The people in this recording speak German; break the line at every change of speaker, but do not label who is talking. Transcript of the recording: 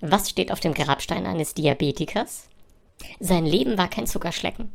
Was steht auf dem Grabstein eines Diabetikers? Sein Leben war kein Zuckerschlecken.